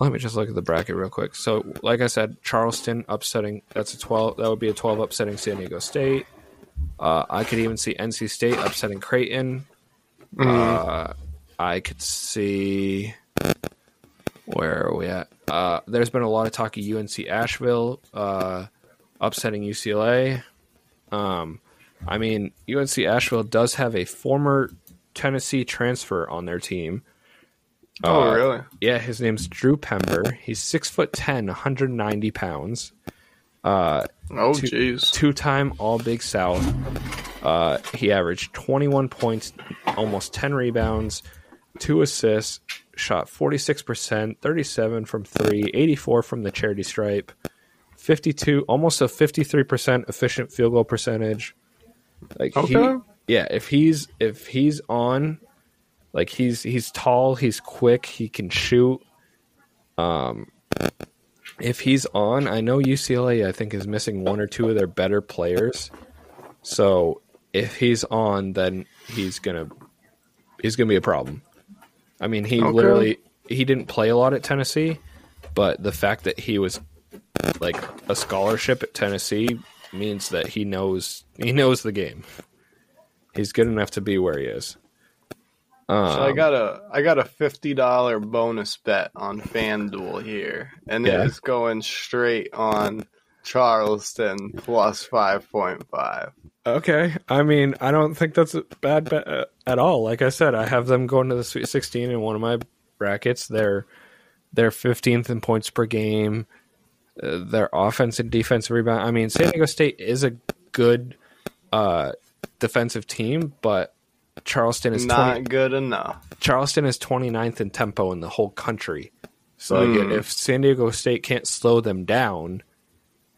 let me just look at the bracket real quick. So, like I said, Charleston upsetting that's a 12 that would be a 12 upsetting San Diego State. Uh, I could even see NC State upsetting Creighton. Uh, I could see where are we at? Uh, there's been a lot of talk of UNC Asheville uh, upsetting UCLA. Um, I mean, UNC Asheville does have a former Tennessee transfer on their team. Oh, Uh, really? Yeah, his name's Drew Pember. He's six foot ten, 190 pounds. Oh, two- jeez. Two time All Big South. Uh, he averaged 21 points, almost 10 rebounds, two assists, shot 46%, 37 from three, 84 from the charity stripe, 52, almost a 53% efficient field goal percentage. Like he, Okay. yeah, if he's if he's on, like he's he's tall, he's quick, he can shoot. Um, if he's on, I know UCLA I think is missing one or two of their better players. So if he's on, then he's gonna he's gonna be a problem. I mean, he Okay. literally he didn't play a lot at Tennessee, but the fact that he was like a scholarship at Tennessee means that he knows he knows the game. He's good enough to be where he is. So I Um, got a I got a fifty dollar bonus bet on FanDuel here, and Yeah. it's going straight on Charleston plus five point five. Okay. I mean, I don't think that's a bad bet uh, at all. Like I said, I have them going to the Sweet 16 in one of my brackets. They're they're 15th in points per game. Uh, their offense and defensive rebound. I mean, San Diego State is a good uh, defensive team, but Charleston is Not 20, good enough. Charleston is 29th in tempo in the whole country. So like, Hmm. if San Diego State can't slow them down,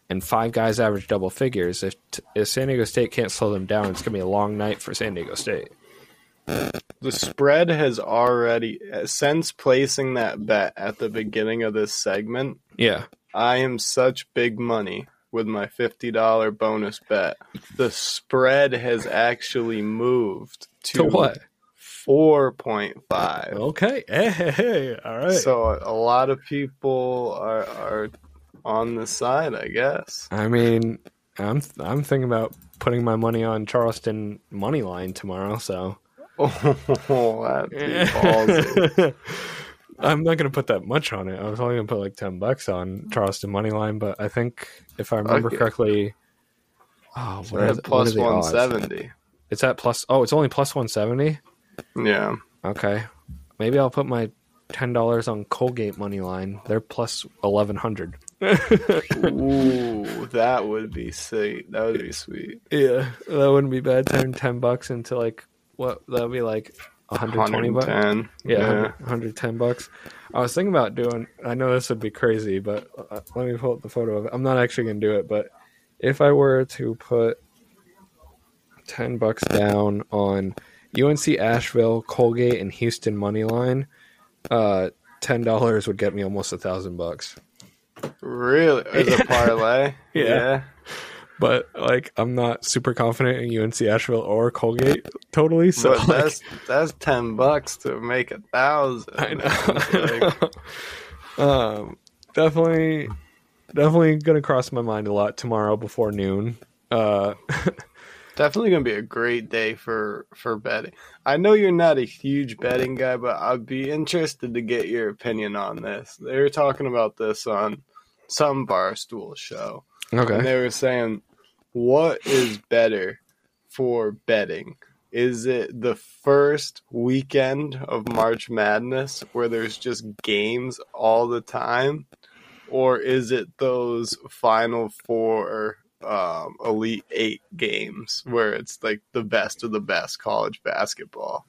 and five guys average double figures, if, if San Diego State can't slow them down, it's gonna be a long night for San Diego State. The spread has already since placing that bet at the beginning of this segment. Yeah, I am such big money with my fifty dollar bonus bet. The spread has actually moved to, to what? four point five. Okay, hey, hey, hey. all right. So a lot of people are are on the side, I guess. I mean, I'm I'm thinking about putting my money on Charleston money line tomorrow. So Oh, (laughs) that'd be ballsy. (laughs) I'm not gonna put that much on it. I was only gonna put like ten bucks on Charleston money line, but I think if I remember Okay. correctly, oh, what We're at the- what are the one seventy. It's at plus. Oh, it's only plus one seventy. Yeah. Okay, maybe I'll put my ten dollars on Colgate money line. They're plus eleven hundred. (laughs) Ooh, that would be sweet. That would be sweet. Yeah, that wouldn't be bad. Turn ten bucks into like what? That would be like 120 bucks. Yeah, Yeah. 100 110 bucks. I was thinking about doing. I know this would be crazy, but uh, let me pull up the photo of it. I'm not actually going to do it, but if I were to put 10 bucks down on UNC Asheville, Colgate, and Houston money line, uh, ten dollars would get me almost a thousand bucks. Really? As a parlay? (laughs) Yeah. but like I'm not super confident in UNC Asheville or Colgate totally. So like, that's that's ten bucks to make a thousand. I man. Like, know. (laughs) um, definitely, definitely gonna cross my mind a lot tomorrow before noon. Uh, (laughs) definitely gonna be a great day for for betting. I know you're not a huge betting guy, but I'd be interested to get your opinion on this. They were talking about this on some barstool show, and okay. they were saying, "What is better for betting?" Is it the first weekend of March Madness where there's just games all the time? Or is it those final four um, Elite Eight games where it's like the best of the best college basketball?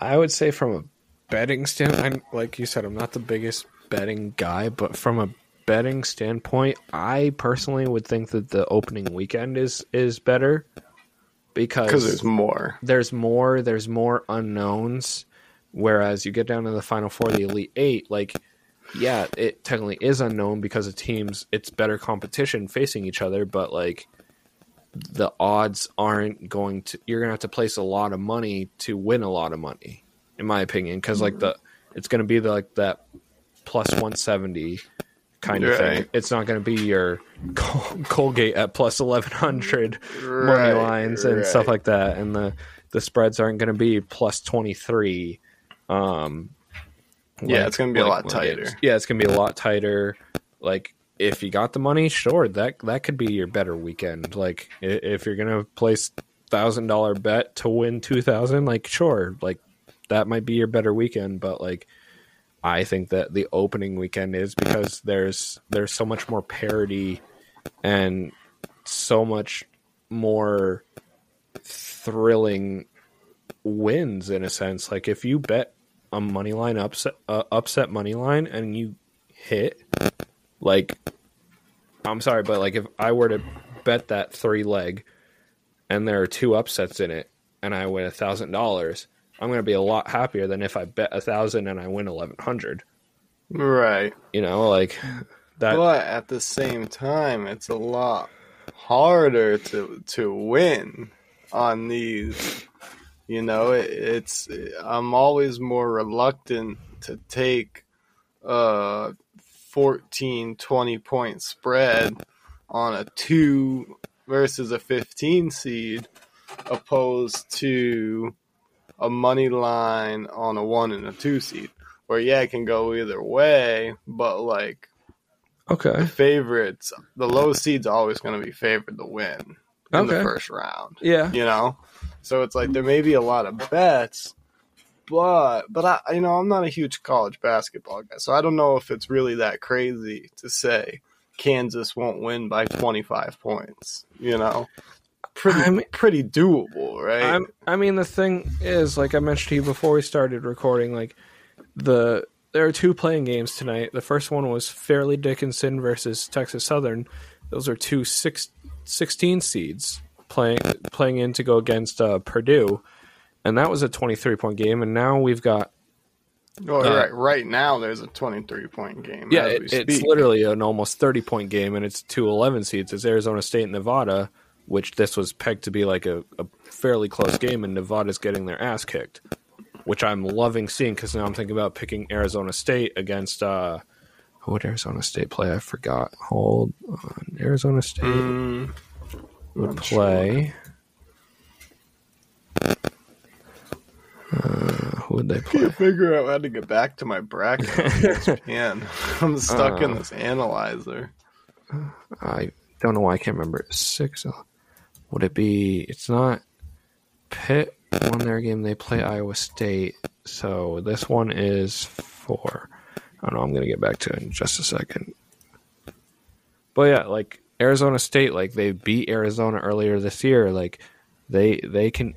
I would say from a betting standpoint, like you said, I'm not the biggest betting guy, but from a betting standpoint, I personally would think that the opening weekend is is better because Because there's more. there's more there's more unknowns whereas you get down to the final four the elite eight like yeah it technically is unknown because of teams it's better competition facing each other but like the odds aren't going to you're gonna have to place a lot of money to win a lot of money in my opinion because like the it's gonna be the, like that plus 170 kind of thing. It's not gonna be your Col- colgate at plus 1100 money lines and stuff like that and the the spreads aren't going to be plus 23 um Yeah, it's gonna be a lot games. tighter. yeah it's going to be a lot tighter like if you got the money sure that that could be your better weekend like if you're going to place thousand dollar bet to win 2000 like sure like that might be your better weekend but like i think that the opening weekend is because there's there's so much more parity and so much more thrilling wins in a sense. Like if you bet a money line upset, uh, upset money line, and you hit, like, I'm sorry, but like if I were to bet that three leg, and there are two upsets in it, and I win a thousand dollars, I'm going to be a lot happier than if I bet a thousand and I win eleven hundred. Right. You know, like that. but at the same time, it's a lot harder to to win on these. You know, it, it's I'm always more reluctant to take a 14, 20 point spread on a two versus a 15 seed, opposed to a money line on a one and a two seed. Where yeah, it can go either way, but like okay. the favorites, the low seed's always going to be favored to win in the first round. Yeah. You know, so it's like there may be a lot of bets, but but I you know I'm not a huge college basketball guy, so I don't know if it's really that crazy to say Kansas won't win by 25 points. You know, pretty I mean- pretty doable, right? I'm, I mean, the thing is, like I mentioned to you before we started recording, like the there are two playing games tonight. The first one was Fairleigh Dickinson versus Texas Southern. Those are two six, 16 seeds playing playing in to go against uh, Purdue, and that was a 23 point game. And now we've got oh, uh, right, right now there's a 23 point game. yeah, it, it's literally an almost 30 point game, and it's two 11 seeds. It's Arizona State and Nevada, which this was pegged to be like a, a fairly close game, and Nevada's getting their ass kicked, which I'm loving seeing because now I'm thinking about picking Arizona State against. uh who would Arizona State play? I forgot. Hold on. Arizona State Mm, would play. Uh, who would they play? can't figure out how to get back to my bracket. on (laughs) ESPN. (laughs) I'm stuck in Uh. this analyzer. I don't know why I can't remember. Six. uh, Would it be? It's not. Pitt won their game. They play Iowa State. So this one is four. I don't know. I'm gonna get back to it in just a second. But yeah, like Arizona State, like they beat Arizona earlier this year. Like they they can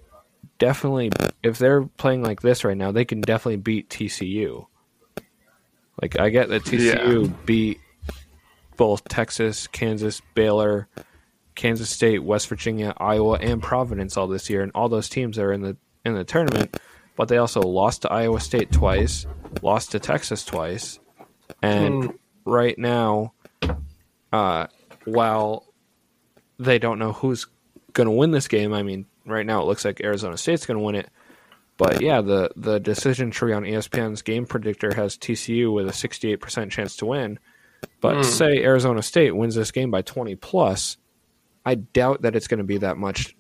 definitely if they're playing like this right now, they can definitely beat TCU. Like I get that TCU beat both Texas, Kansas, Baylor, Kansas State, West Virginia, Iowa, and Providence all this year, and all those teams are in the in the tournament. But they also lost to Iowa State twice, lost to Texas twice, and right now, uh, while they don't know who's going to win this game, I mean, right now it looks like Arizona State's going to win it. But yeah, the the decision tree on ESPN's game predictor has TCU with a 68% chance to win. But hmm. say Arizona State wins this game by 20 plus, I doubt that it's going to be that much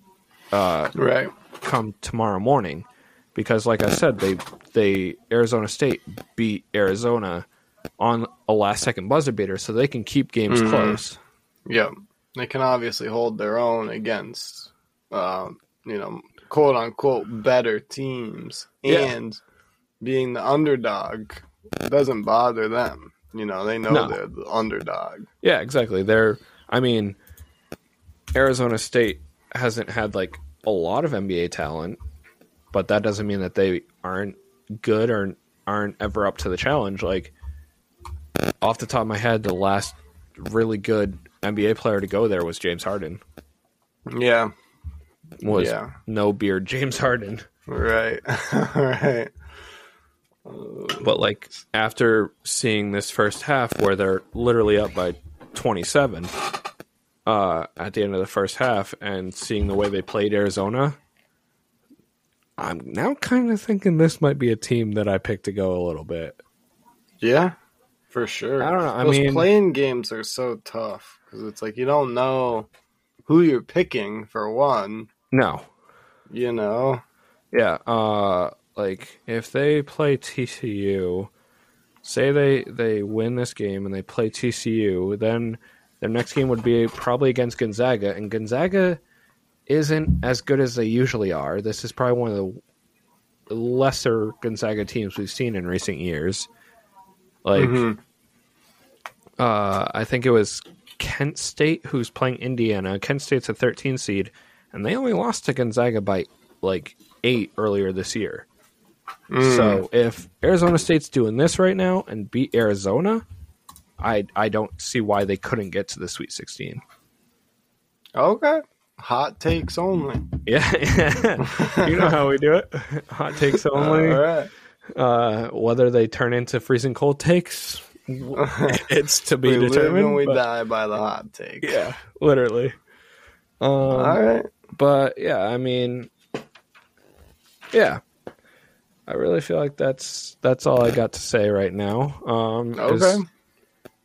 uh, Right. come tomorrow morning because like I said they they Arizona State beat Arizona on a last second buzzer beater so they can keep games hmm. close. Yep. They can obviously hold their own against, um, you know, quote unquote better teams, Yeah. and being the underdog doesn't bother them. You know, they know No. they're the underdog. Yeah, exactly. They're I mean Arizona State hasn't had like a lot of NBA talent, but that doesn't mean that they aren't good or aren't ever up to the challenge. Like off the top of my head, the last really good NBA player to go there was James Harden. Yeah. Was Yeah. no beard James Harden. Right. (laughs) right. But like after seeing this first half where they're literally up by 27 uh, at the end of the first half and seeing the way they played Arizona, I'm now kind of thinking this might be a team that I picked to go a little bit. Yeah. For sure. I don't know, I Those mean- playing games are so tough because it's like you don't know who you're picking for one. No. You know. Yeah, uh like if they play TCU, say they they win this game and they play TCU, then their next game would be probably against Gonzaga and Gonzaga isn't as good as they usually are. This is probably one of the lesser Gonzaga teams we've seen in recent years. Like Mhm. Uh I think it was Kent State who's playing Indiana. Kent State's a 13 seed and they only lost to Gonzaga by like 8 earlier this year. So if Arizona State's doing this right now and beat Arizona, I I don't see why they couldn't get to the Sweet 16. Okay. Hot takes only. Yeah, (laughs) you know how we do it. Hot takes (laughs) only. All right. Uh, whether they turn into freezing cold takes, (laughs) it's to be we live determined. and we but- die by the hot take. Yeah, literally. Um, All right. but yeah, I mean, yeah, I really feel like that's that's all I got to say right now. Um, is Okay.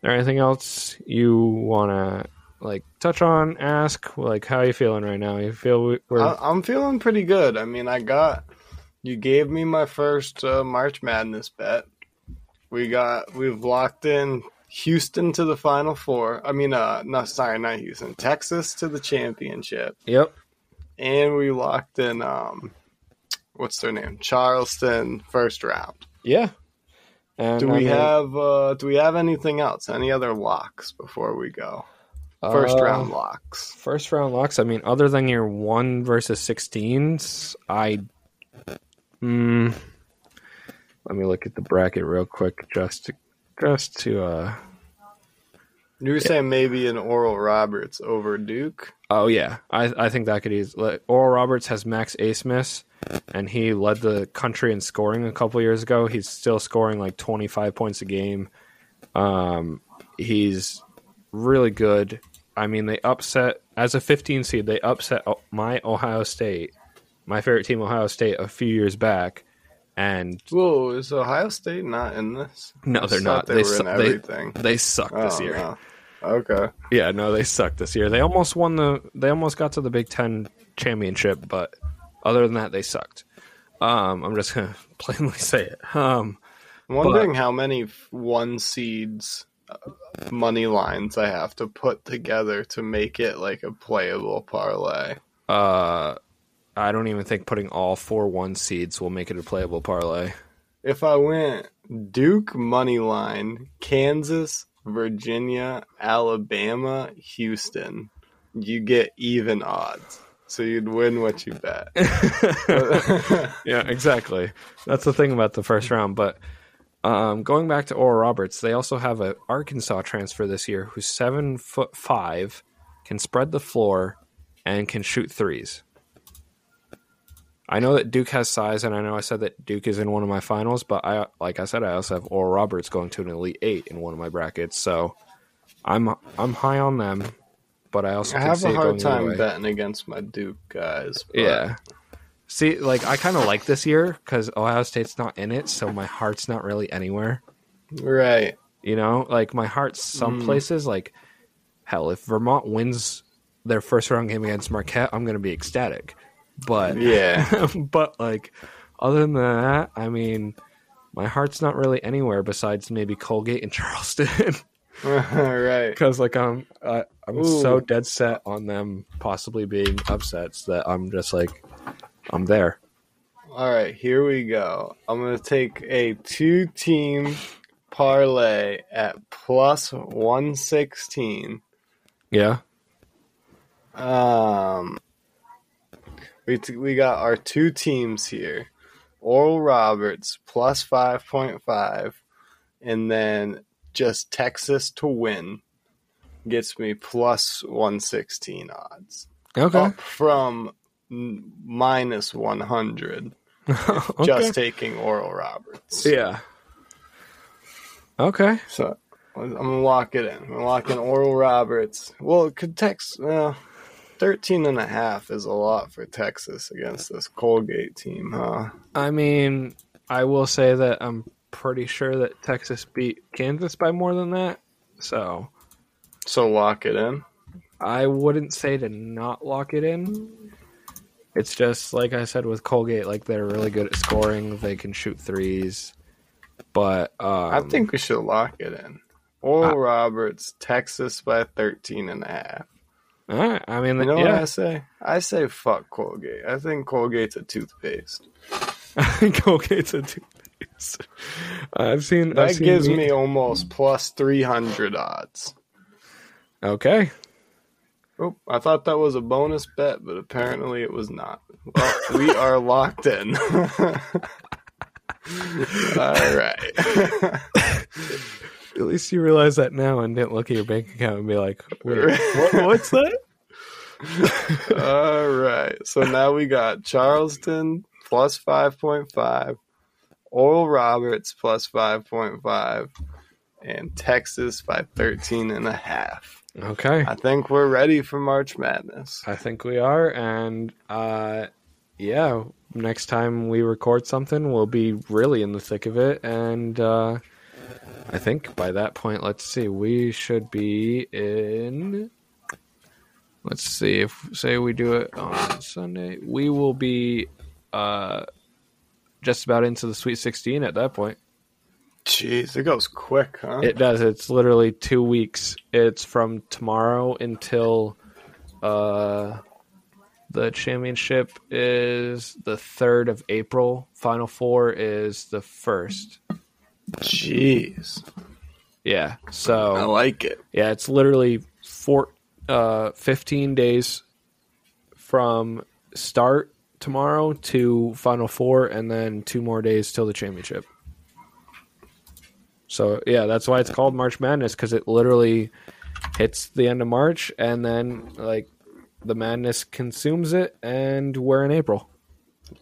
there anything else you wanna like touch on? Ask like how you feeling right now? You feel we- we're I, I'm feeling pretty good. I mean, I got you gave me my first uh, March Madness bet. We got we've locked in Houston to the Final Four. I mean, uh, no, sorry, not Houston. Texas to the championship, yep. and we locked in um, what's their name? Charleston first round. Yeah. And Do I we mean, have uh, Do we have anything else? Any other locks before we go? First uh, round locks. First round locks. I mean, other than your one versus sixteens, I. Mm, let me look at the bracket real quick, just to, just to. uh You were saying maybe an Oral Roberts over Duke. Oh yeah, I I think that could easily. Like, Oral Roberts has Max Abmas, and he led the country in scoring a couple years ago. He's still scoring like twenty five points a game. Um, he's really good. I mean, they upset as a fifteen seed. They upset my Ohio State, my favorite team, Ohio State, a few years back, and Whoa, is Ohio State not in this? no, they're not. They, They su- in they, everything. they suck this Oh, year. no. Okay. Yeah, no, they sucked this year. They almost won the. They almost got to the Big Ten championship, but other than that, they sucked. Um, I'm just gonna (laughs) plainly say it. Um, I'm wondering how many one seeds uh, money lines I have to put together to make it like a playable parlay. uh, I don't even think putting all four one seeds will make it a playable parlay. If I went Duke money line, Kansas, Virginia, Alabama, Houston, you get even odds. So you'd win what you bet. (laughs) (laughs) yeah, exactly. That's the thing about the first round. But um, going back to Oral Roberts, they also have an Arkansas transfer this year who's seven foot five, can spread the floor, and can shoot threes. I know that Duke has size, and I know I said that Duke is in one of my finals, but I, like I said, I also have Oral Roberts going to an Elite Eight in one of my brackets, so I'm I'm high on them. But I also I have a hard going time betting against my Duke guys. but- Yeah. See, like I kind of like this year because Ohio State's not in it, so my heart's not really anywhere. Right. You know, like my heart's some Mm. places. Like hell, if Vermont wins their first round game against Marquette, I'm gonna be ecstatic. But Yeah. (laughs) but like other than that, I mean, my heart's not really anywhere besides maybe Colgate and (laughs) Charleston (laughs) right. because like I'm I'm so dead set on them possibly being upsets that I'm just like I'm there. All right, here we go. I'm going to take a two team parlay at plus 116. Yeah. Um, we, t- we got our two teams here Oral Roberts plus 5.5, and then just Texas to win gets me plus 116 odds. Okay. Up from minus 100, (laughs) okay. just taking Oral Roberts. yeah. Okay. So I'm gonna lock it in. I'm gonna lock in Oral Roberts. Well, it could Tex uh, 13 and a half is a lot for Texas against this Colgate team, huh? I mean, I will say that I'm pretty sure that Texas beat Kansas by more than that. So So lock it in. I wouldn't say to not lock it in. It's just like I said with Colgate, like they're really good at scoring. They can shoot threes, but um, I think we should lock it in. Oral Roberts, Texas by 13 and a half. All right. I mean, You know what yeah, I say? I say fuck Colgate. I think Colgate's a toothpaste. (laughs) I think Colgate's a toothpaste. I've seen I've That seen gives me almost plus 300 odds. okay. Oh, I thought that was a bonus bet, but apparently it was not. Well, we are locked in. (laughs) All right. (laughs) At least you realize that now and didn't look at your bank account and be like, (laughs) what, what's that? (laughs) All right. So now we got Charleston plus 5.5, Oral Roberts plus 5.5, and Texas by 13 and a half. Okay. I think we're ready for March Madness. I think we are, and uh, yeah, next time we record something, we'll be really in the thick of it, and uh, I think by that point, let's see, we should be in. Let's see if say we do it on Sunday, we will be uh, just about into the Sweet 16 at that point. Jeez, it goes quick, huh? It does. It's literally two weeks. It's from tomorrow until uh, the championship is the third of April. Final four is the first. Jeez. Yeah. So I like it. yeah, it's literally four, uh, fifteen days from start tomorrow to final four, and then two more days till the championship. So yeah, that's why it's called March Madness because it literally hits the end of March, and then like the madness consumes it, and we're in April.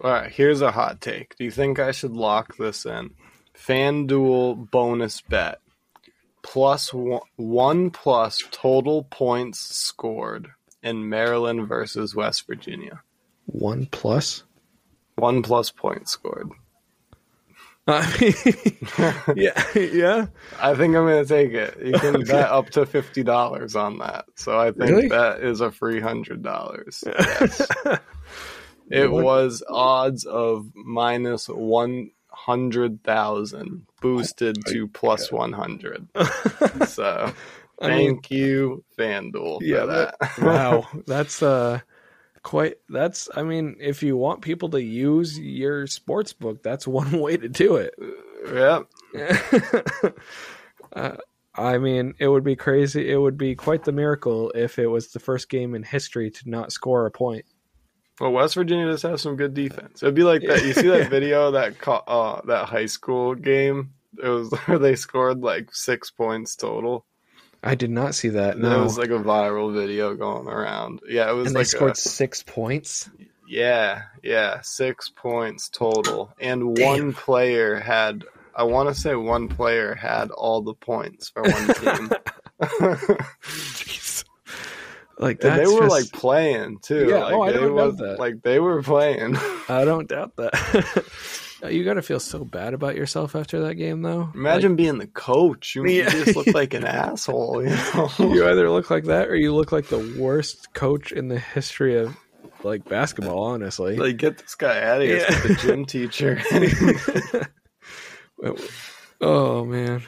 All right, here's a hot take. Do you think I should lock this in? FanDuel bonus bet. Plus one, one plus total points scored in Maryland versus West Virginia. One plus. One plus points scored. (laughs) I mean, (laughs) yeah, yeah. I think I'm to take it. You can bet up to $50 on that. So I think Really? that is a free $100. (laughs) Yes. it was odds of minus 100,000 boosted to plus 100. (laughs) So I mean, thank you, FanDuel, for Yeah, that. wow, that's uh quite that's I mean, if you want people to use your sports book, that's (laughs) one way to do it. yep. (laughs) uh, I mean, it would be crazy. It would be quite the miracle if it was the first game in history to not score a point. Well, West Virginia does have some good defense. It'd be like that. You see that Yeah. (laughs) video that uh, that high school game? It was (laughs) where they scored like six points total. I did not see that. And It was like a viral video going around. Yeah, it was and like they scored a- six points. Yeah, yeah, six points total, and Damn. one player had. I want to say one player had all the points for one (laughs) team. Jeez. Like that's they were just- like playing too. Yeah, like, oh, I they don't doubt that. Like they were playing. (laughs) I don't doubt that. (laughs) you got to feel so bad about yourself after that game, though. Imagine being the coach. You, you Yeah. just look (laughs) like an asshole. You know? You either look like that or you look like the worst coach in the history of like basketball. Honestly, like get this guy out of here. Yeah. The gym teacher. oh man,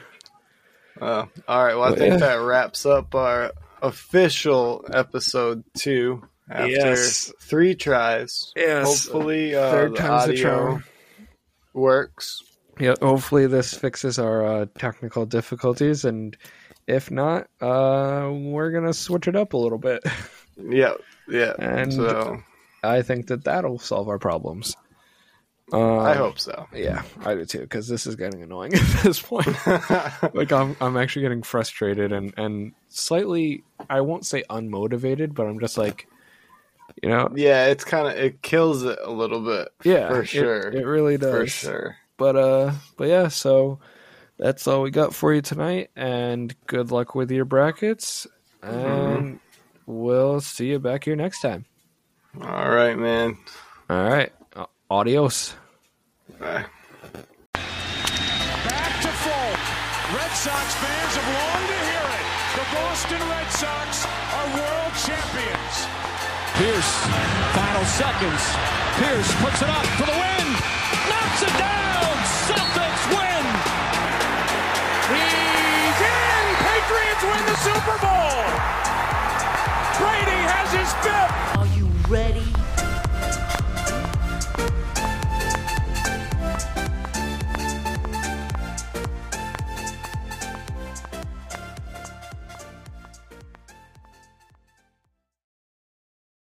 Uh, all right. Well, I Well, think yeah. that wraps up our official episode two. After Yes. three tries, Yes. hopefully uh, Third the time's the audio charm. works. yeah. Hopefully this fixes our uh, technical difficulties, and if not, uh, we're gonna switch it up a little bit. (laughs) Yeah, yeah. And- so I think that that'll solve our problems. Uh, I hope so. Yeah, I do too. Because this is getting annoying (laughs) at this point. (laughs) like I'm, I'm actually getting frustrated and and slightly, I won't say unmotivated, but I'm just like, you know, yeah, it's kind of it kills it a little bit. yeah, for sure. it, really does. for sure. But uh, but yeah, so that's all we got for you tonight, and good luck with your brackets, and we'll see you back here next time. All right, man. All right, adios. Bye. Back to Folk. Red Sox fans have longed to hear it. The Boston Red Sox are world champions. Pierce, final seconds. Pierce puts it up for the win. Knocks it down. Celtics win. He's in. Patriots win the Super Bowl. Brady has his fifth.